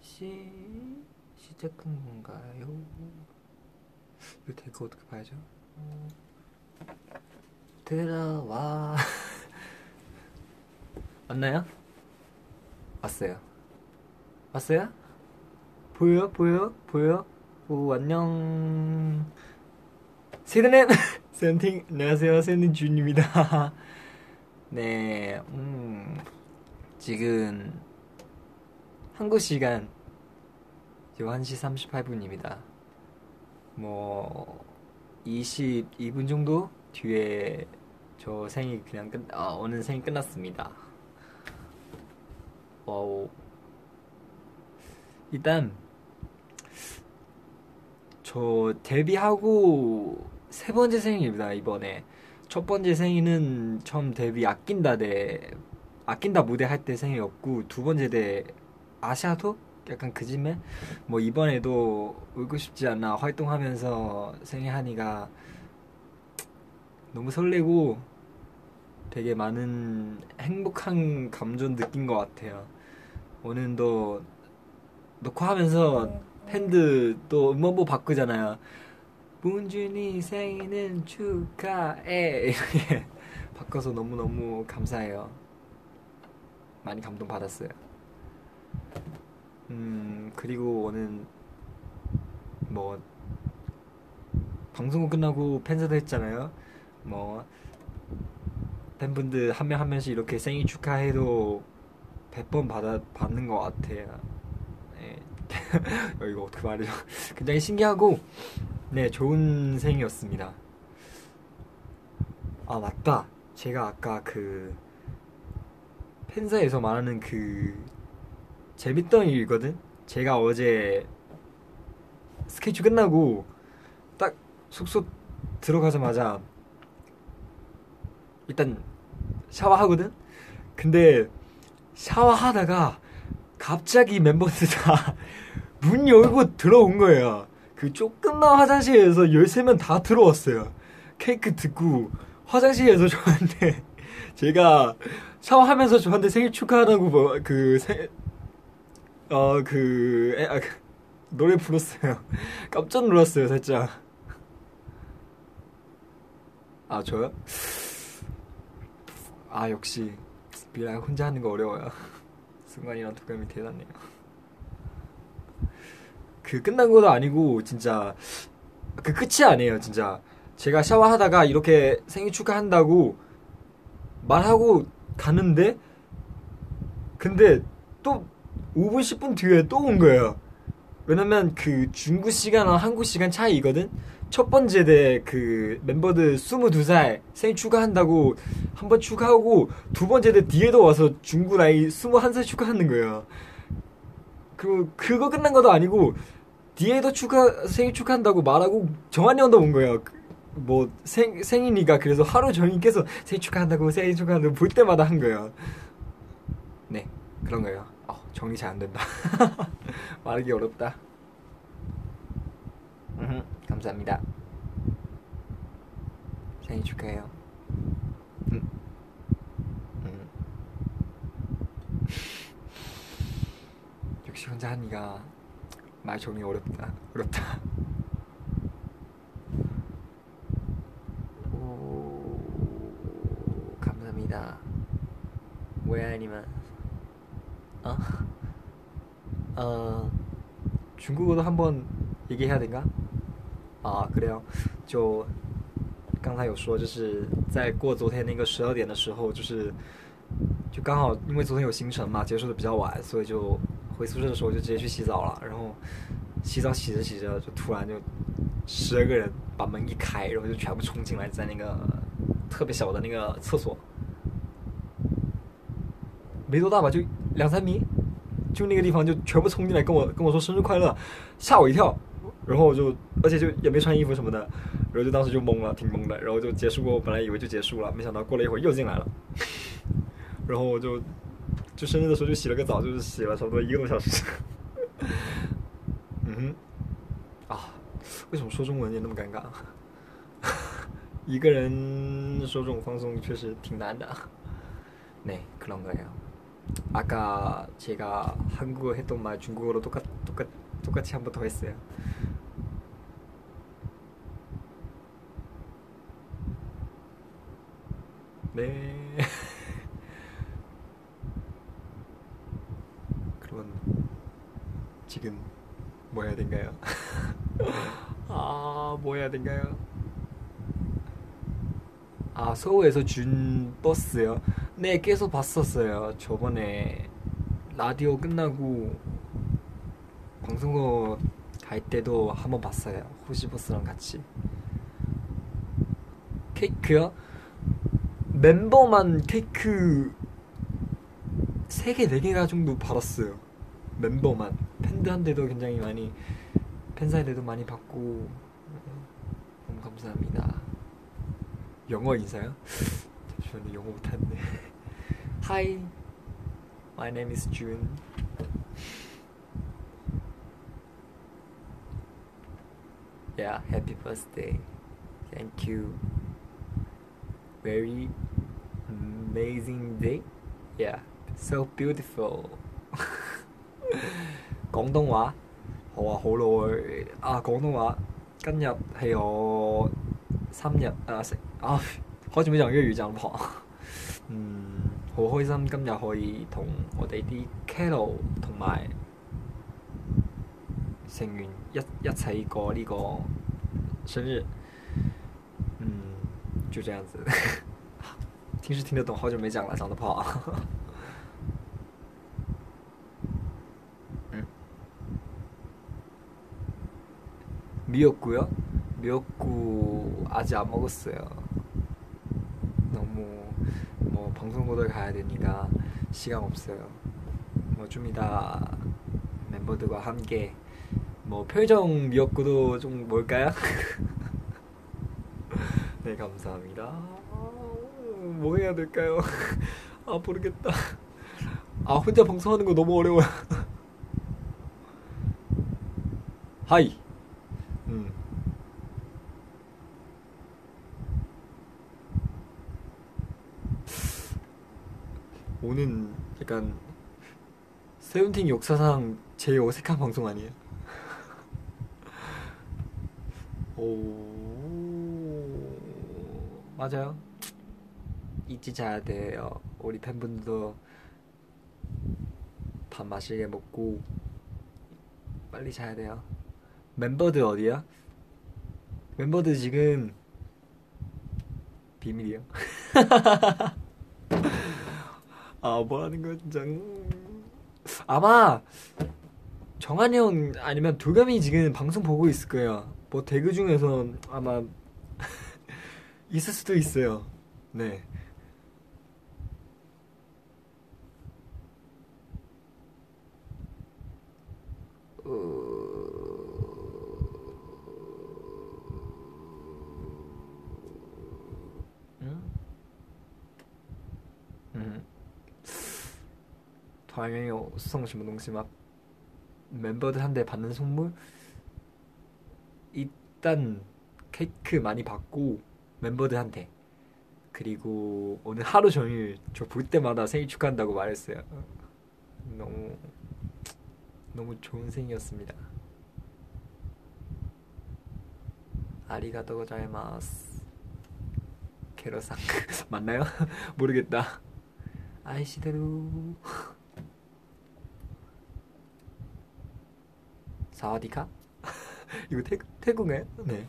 시 시작한 건가요? 이거 대거 어떻게 봐야죠? 들어와 왔나요? 왔어요. 왔어요? 보여요? 보여요? 보여요? 오 안녕. 세드넷 세븐틴 안녕하세요 세븐틴 준입니다. 네, 음 지금 한국 시간 지금 1시 38분입니다. 뭐 22분 정도 뒤에 저 생이 그냥 끝, 아, 오늘 생이 끝났습니다. 와우. 일단 저 데뷔하고 세 번째 생일입니다 이번에 첫 번째 생일은 처음 데뷔 아낀다 대 아낀다 무대 할 때 생일이었고 두 번째 대 아시아토 약간 그짐에 뭐 이번에도 울고 싶지 않아 활동하면서 생일 하니가 너무 설레고 되게 많은 행복한 감정 느낀 것 같아요. 오늘도 녹화하면서 팬들 또 음원보 바꾸잖아요. 문준이 생일은 축하해 이렇게 바꿔서 너무너무 감사해요. 많이 감동 받았어요. 음 그리고 오늘 뭐 방송국 끝나고 팬사도 했잖아요. 뭐 팬분들 한 명 한 명씩 이렇게 생일 축하해도 100번 받아 받는 것 같아요. 네. 이거 어떻게 말해요? 굉장히 신기하고 네 좋은 생이었습니다. 아 맞다. 제가 아까 그 팬사에서 말하는 그 재밌던 일이거든. 제가 어제 스케줄 끝나고 딱 숙소 들어가자마자 일단 샤워하거든. 근데 샤워하다가 갑자기 멤버들 다 문 열고 들어온 거예요. 그 조금만 화장실에서 13명 다 들어왔어요. 케이크 듣고 화장실에서 저한테 제가 샤워하면서 저한테 생일 축하하라고 뭐, 그 세, 어, 그, 에, 아, 그, 노래 불렀어요. 깜짝 놀랐어요, 살짝. 아, 저요? 아, 역시, 미라 혼자 하는 거 어려워요. 순간이랑 도감이 대단해요. 그 끝난 것도 아니고, 진짜, 그 끝이 아니에요, 진짜. 제가 샤워하다가 이렇게 생일 축하한다고 말하고 가는데, 근데 또 5분, 10분 뒤에 또 온 거예요. 왜냐면 그 중국 시간과 한국 시간 차이거든? 첫 번째 대 그 멤버들 22살 생일 축하한다고 한 번 축하하고 두 번째 대 뒤에도 와서 중국 나이 21살 축하하는 거예요. 그, 그거 끝난 것도 아니고 뒤에도 축하, 생일 축하한다고 말하고 정한이 형도 온 거예요. 그뭐 생, 생일이니까 그래서 하루 종일 계속 생일 축하한다고 생일 축하한다고 볼 때마다 한 거예요. 네, 그런 거예요. 어, 정리 잘 안 된다. 말하기 어렵다. 음흠, 감사합니다. 생일 축하해요. 음. 음. 역시 혼자 하니까 말 정리 어렵다. 어렵다. 오, 감사합니다. 왜 아니면 어? 어 중국어도 한번 얘기해야 된가? 아 그래요.就刚才有说，就是在过昨天那个十二点的时候，就是就刚好因为昨天有行程嘛，结束的比较晚，所以就回宿舍的时候就直接去洗澡了。然后洗澡洗着洗着，就突然就十二个人把门一开，然后就全部冲进来，在那个特别小的那个厕所，没多大吧，就 两三米，就那个地方就全部冲进来跟我跟我说生日快乐，吓我一跳。然后我就，而且就也没穿衣服什么的，然后就当时就懵了，挺懵的。然后就结束过，我本来以为就结束了，没想到过了一会儿又进来了。然后我就，就生日的时候就洗了个澡，就是洗了差不多一个多小时。嗯哼，啊，为什么说中文也那么尴尬？一个人说这种放松确实挺难的。네그런거예요 아까 제가 한국어 했던 말 중국어로 똑같 똑같 똑같이 한 번 더 했어요. 네. 그러면 지금 뭐 해야 된가요? 아, 뭐 해야 된가요? 아, 서울에서 준 버스요? 네, 계속 봤었어요. 저번에 라디오 끝나고 방송국 갈 때도 한번 봤어요. 호시버스랑 같이. 케이크요? 멤버만 케이크 3개, 4개가 정도 받았어요. 멤버만. 팬들한테도 굉장히 많이, 팬사인회도 많이 받고, 너무 감사합니다. 영어 인사요? 잠시만요, 영어 못하는데. Hi, my name is June. Yeah, happy birthday. Thank you. Very amazing day. Yeah, so beautiful. Quảng Đông話，我話好耐啊！廣東話今日係我三日啊食啊，開始咪講粵語就學，嗯， 好開心今日可以同我哋啲 Carol 同埋成員一一齊過呢個生日，嗯，就這樣子。聽是聽得懂，好久沒講了，講得不好。음. 미역국요? 미역국 아직 안 먹었어요. 뭐 방송국을 가야 되니까 시간 없어요. 뭐 좀 이따 멤버들과 함께 뭐 표정 미역국도 좀 뭘까요? 네 감사합니다. 아, 뭐 해야 될까요? 아 모르겠다. 아 혼자 방송하는 거 너무 어려워요. 하이. 음. 오는 약간 세븐틴 역사상 제일 어색한 방송 아니에요? 오 맞아요. 잊지 자야 돼요. 우리 팬분들도 밥 맛있게 먹고 빨리 자야 돼요. 멤버들 어디야? 멤버들 지금 비밀이요. 아, 뭐 하는 거야, 진짜. 음. 아마 정한이 형 아니면 도겸이 지금 방송 보고 있을 거예요. 뭐 대그 중에서 아마 있을 수도 있어요. 네. 응? 음. 방향이 수성什么 동시 막 멤버들한테 받는 선물 일단 케이크 많이 받고 멤버들한테 그리고 오늘 하루 종일 저 볼 때마다 생일 축하한다고 말했어요. 너무 너무 좋은 생일이었습니다 아리가또 고자이마스. 게로상 맞나요? 모르겠다. 아이시대로. 사와디카? 이거 태, 태국에? 네.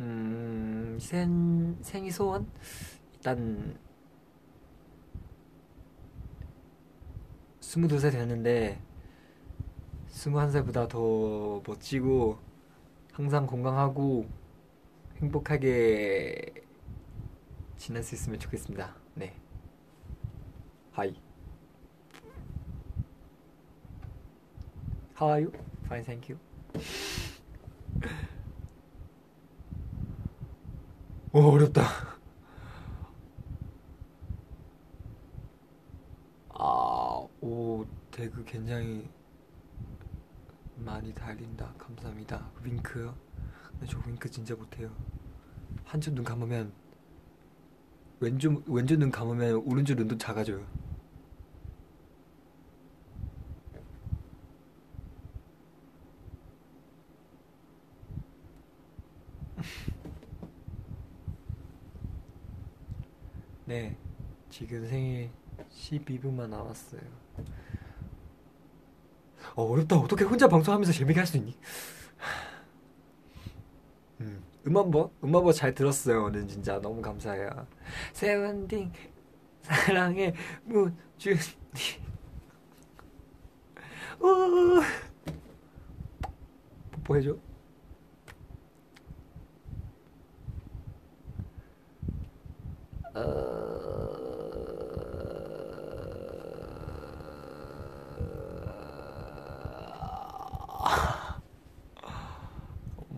음, 생, 생이 소원? 일단, 22살 됐는데, 21살보다 더 멋지고, 항상 건강하고, 행복하게 지낼 수 있으면 좋겠습니다. 네. 하이. How are you? Fine, thank you. 오, 어렵다. 아, 오, 대그 굉장히 많이 달린다. 감사합니다. 윙크요? 근데 저 윙크 진짜 못해요. 한쪽 눈 감으면 왼쪽 왼쪽 눈 감으면 오른쪽 눈도 작아져요. 네, 지금 생일 12분만 남았어요. 어, 어렵다. 어떻게 혼자 방송하면서 재밌게 할 수 있니? 음, 음악버? 음악버 잘 들었어요. 오늘 진짜 너무 감사해요. 세븐틴 사랑의 문준이 오 뽀뽀해줘.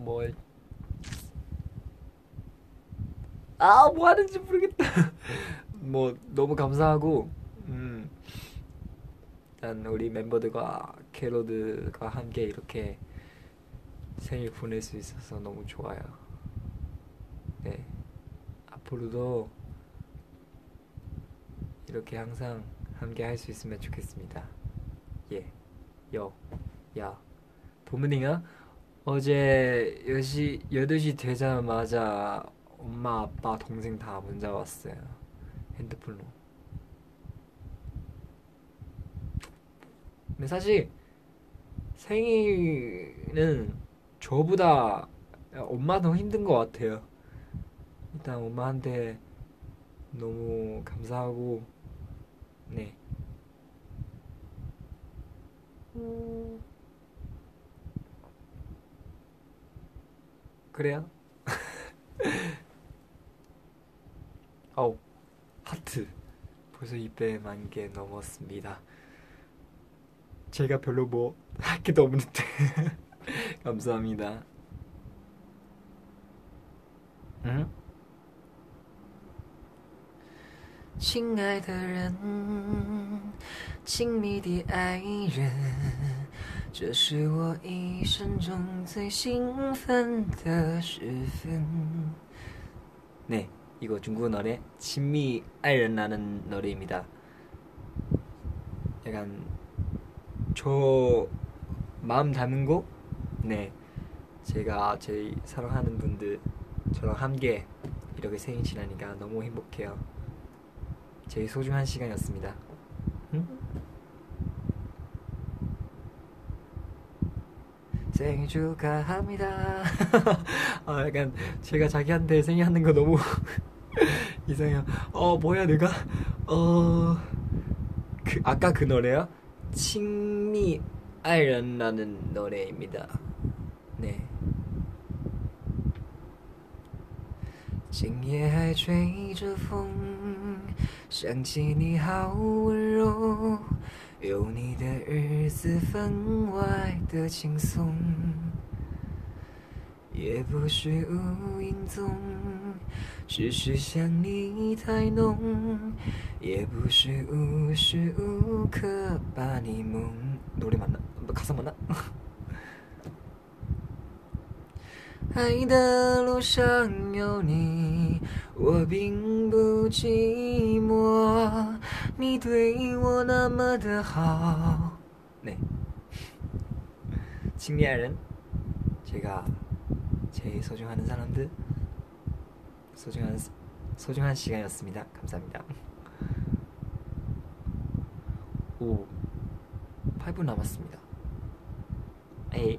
뭘? 아, 뭐 하는지 모르겠다. 뭐 너무 감사하고 음. 일단 우리 멤버들과 캐로드가 함께 이렇게 생일 보낼 수 있어서 너무 좋아요. 네. 앞으로도 이렇게 항상 함께 할 수 있으면 좋겠습니다. 예. 여. 야. 도문이가 어제 10시, 8시 되자마자 엄마, 아빠, 동생 다 문자 왔어요. 핸드폰로. 근데 사실 생일은 저보다 엄마 더 힘든 것 같아요. 일단 엄마한테 너무 감사하고, 네. 음. 그래요? 어 하트 벌써 200만 개 넘었습니다 제가 별로 뭐 할 게도 없는데 감사합니다 응? 친구들은 친미디 아이를 这是我一生中最兴奋的时分。 네, 이거 중국어 노래 친미爱人라는 노래입니다. 약간 저 마음 담은 곡, 네, 제가 제일 사랑하는 분들 저랑 함께 이렇게 생일 지나니까 너무 행복해요. 제일 소중한 시간이었습니다. 생일 축하합니다. 아, 약간 제가 자기한테 생일하는 거 너무 이상해요. 어, 뭐야, 내가? 어, 그, 아까 그 노래요? 친미 아이런라는 노래입니다. 네. 今夜还吹着风， 想起你好温柔，有你的日子分外的轻松，也不是无影踪，只是想你太浓，也不是无时无刻把你梦。노래맞나가사맞나 爱的路上有你， 我并不寂寞。你对我那么的好。네 친미아는 제가 제일 소중한 사람들 소중한 소중한 시간이었습니다. 감사합니다. 오 8분 남았습니다. 에이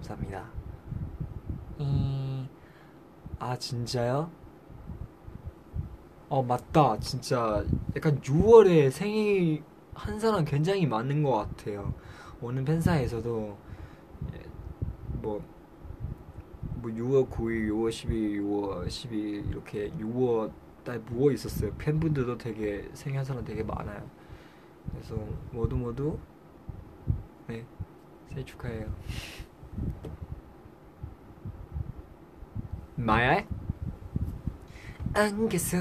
감사합니다. 이... 아 진짜요? 어 맞다. 진짜 약간 6월에 생일 한 사람 굉장히 많은 것 같아요. 오는 팬사에서도 뭐, 뭐 6월 9일, 6월 10일, 6월 10일 이렇게 6월 달 누워 있었어요. 팬분들도 되게 생일 사람 되게 많아요. 그래서 모두 모두 네 생일 축하해요. 마야의 안개 속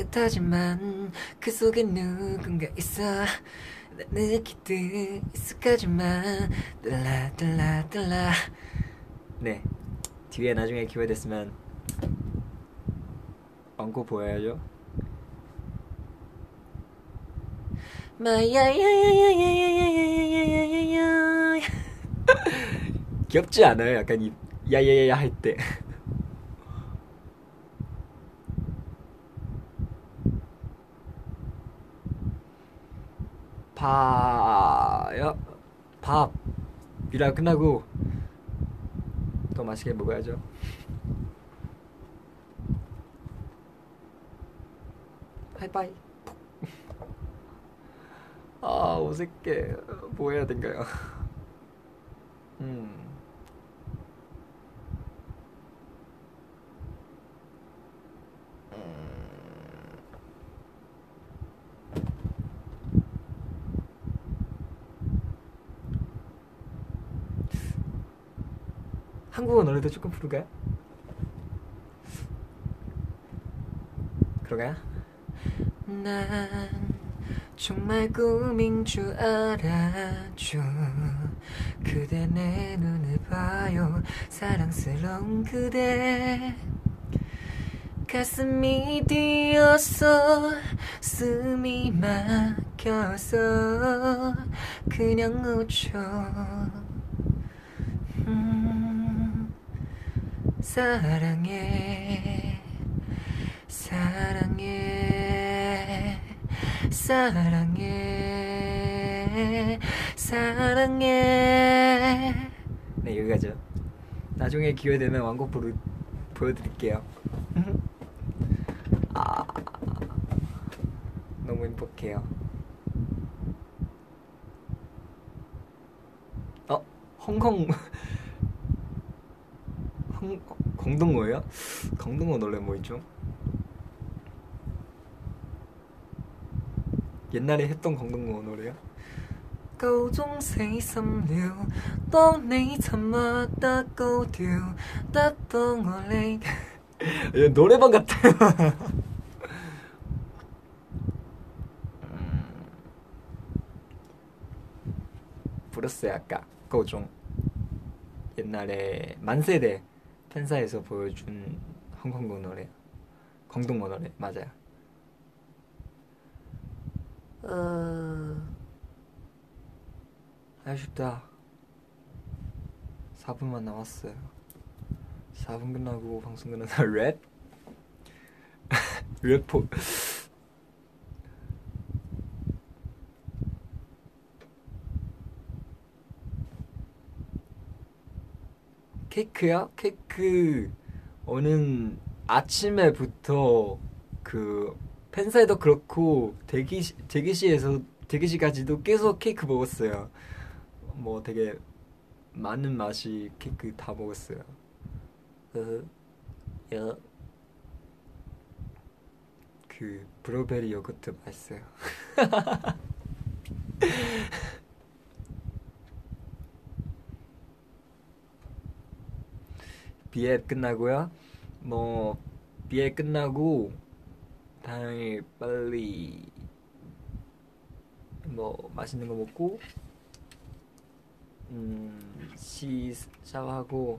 으타지만 그 속에 누군가 있어 느끼듯 익숙하지만 뜰라뜰라뜰라 네 뒤에 나중에 기회 됐으면 얹고 보여야죠 마야야야야야야야 귀엽지 않아요? 약간 이 야야야야 할 때. 밥요. 밥 일하 끝나고 더 맛있게 먹어야죠. 바이바이. 아 어색해. 뭐 해야 된가요 음 한국어 노래도 조금 부를까요? 그러가요? 난 정말 꿈인 줄 알아줘 그대 내 눈을 봐요 사랑스러운 그대 가슴이 뛰어서 숨이 막혀서 그냥 웃죠 음, 사랑해. 사랑해. 사랑해. 사랑해. 네 여기까지요. 나중에 기회 되면 완곡 부르, 보여드릴게요 아 너무 행복해요 어 홍콩 홍 광동어예요? 광동어 노래 뭐 있죠? 옛날에 했던 광동어 노래요? 高中死心了，當你沉默得高調，得到我離。 노래방 같아요. 불었어요 아까 고종 옛날에 만세대 팬사에서 보여준 홍콩군 노래 광동어 노래 맞아요. 어... 아쉽다. 4분만 남았어요. 4분 끝나고 방송 끝나서 랩? 랩포 케이크요? 케이크 오는 아침에부터 그 팬사에도 그렇고 대기시 대기실에서 대기실까지도 계속 케이크 먹었어요. 뭐 되게 많은 맛이 케이크 다 먹었어요. 그, 여, 그 브루베리 요거트 맛있어요. 비앱 끝나고요. 뭐 비앱 끝나고 당연히 빨리 뭐 맛있는 거 먹고 음, 시 샤워하고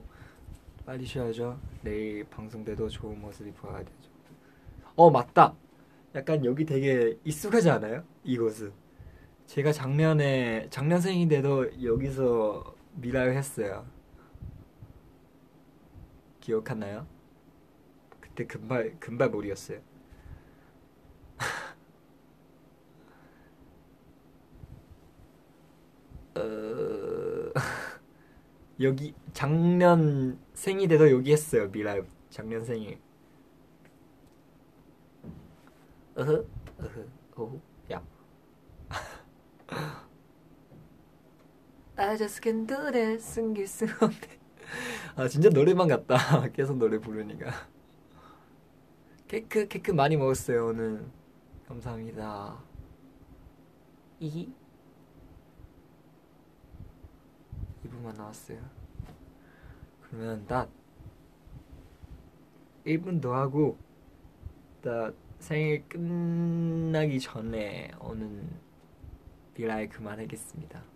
빨리 쉬어야죠. 내일 방송 때도 좋은 모습이 보여야 되죠. 어 맞다. 약간 여기 되게 익숙하지 않아요? 이곳은. 제가 작년에 작년 생인데도 여기서 미라를 했어요. 기억하나요? 그때 금발 금발몰이었어요. 어, 여기 작년 생이 돼서 여기 했어요 미라이 작년 생일. 어허 어허 어허 야. I just can do that 숨길 수 없네. 아 진짜 노래방 같다. 계속 노래 부르니까. 케이크 케이크 많이 먹었어요 오늘. 감사합니다. 이 2분만 남았어요. 그러면 나 1분 더 하고 나 생일 끝나기 전에 오는 비라이 그만하겠습니다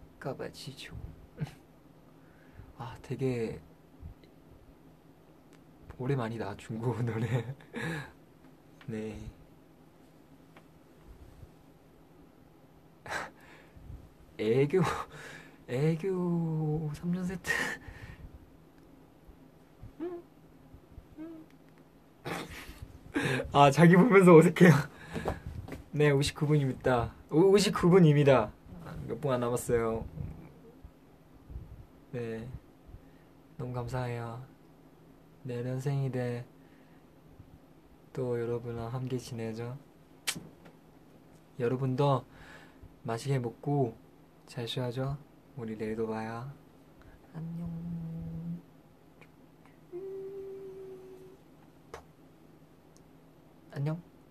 할까봐 지쳐. 아, 되게 오랜만이다 중국 노래. 네. 애교, 애교 3년 세트. 아, 자기 보면서 어색해요. 네, 59분입니다. 59분입니다. 몇 분안 남았어요. 네. 너무 감사해요. 내년 생일에 또 여러분랑 함께 지내죠. 여러분도 맛있게 먹고 잘 쉬어야죠. 우리 내일도 봐요. 안녕. 안녕.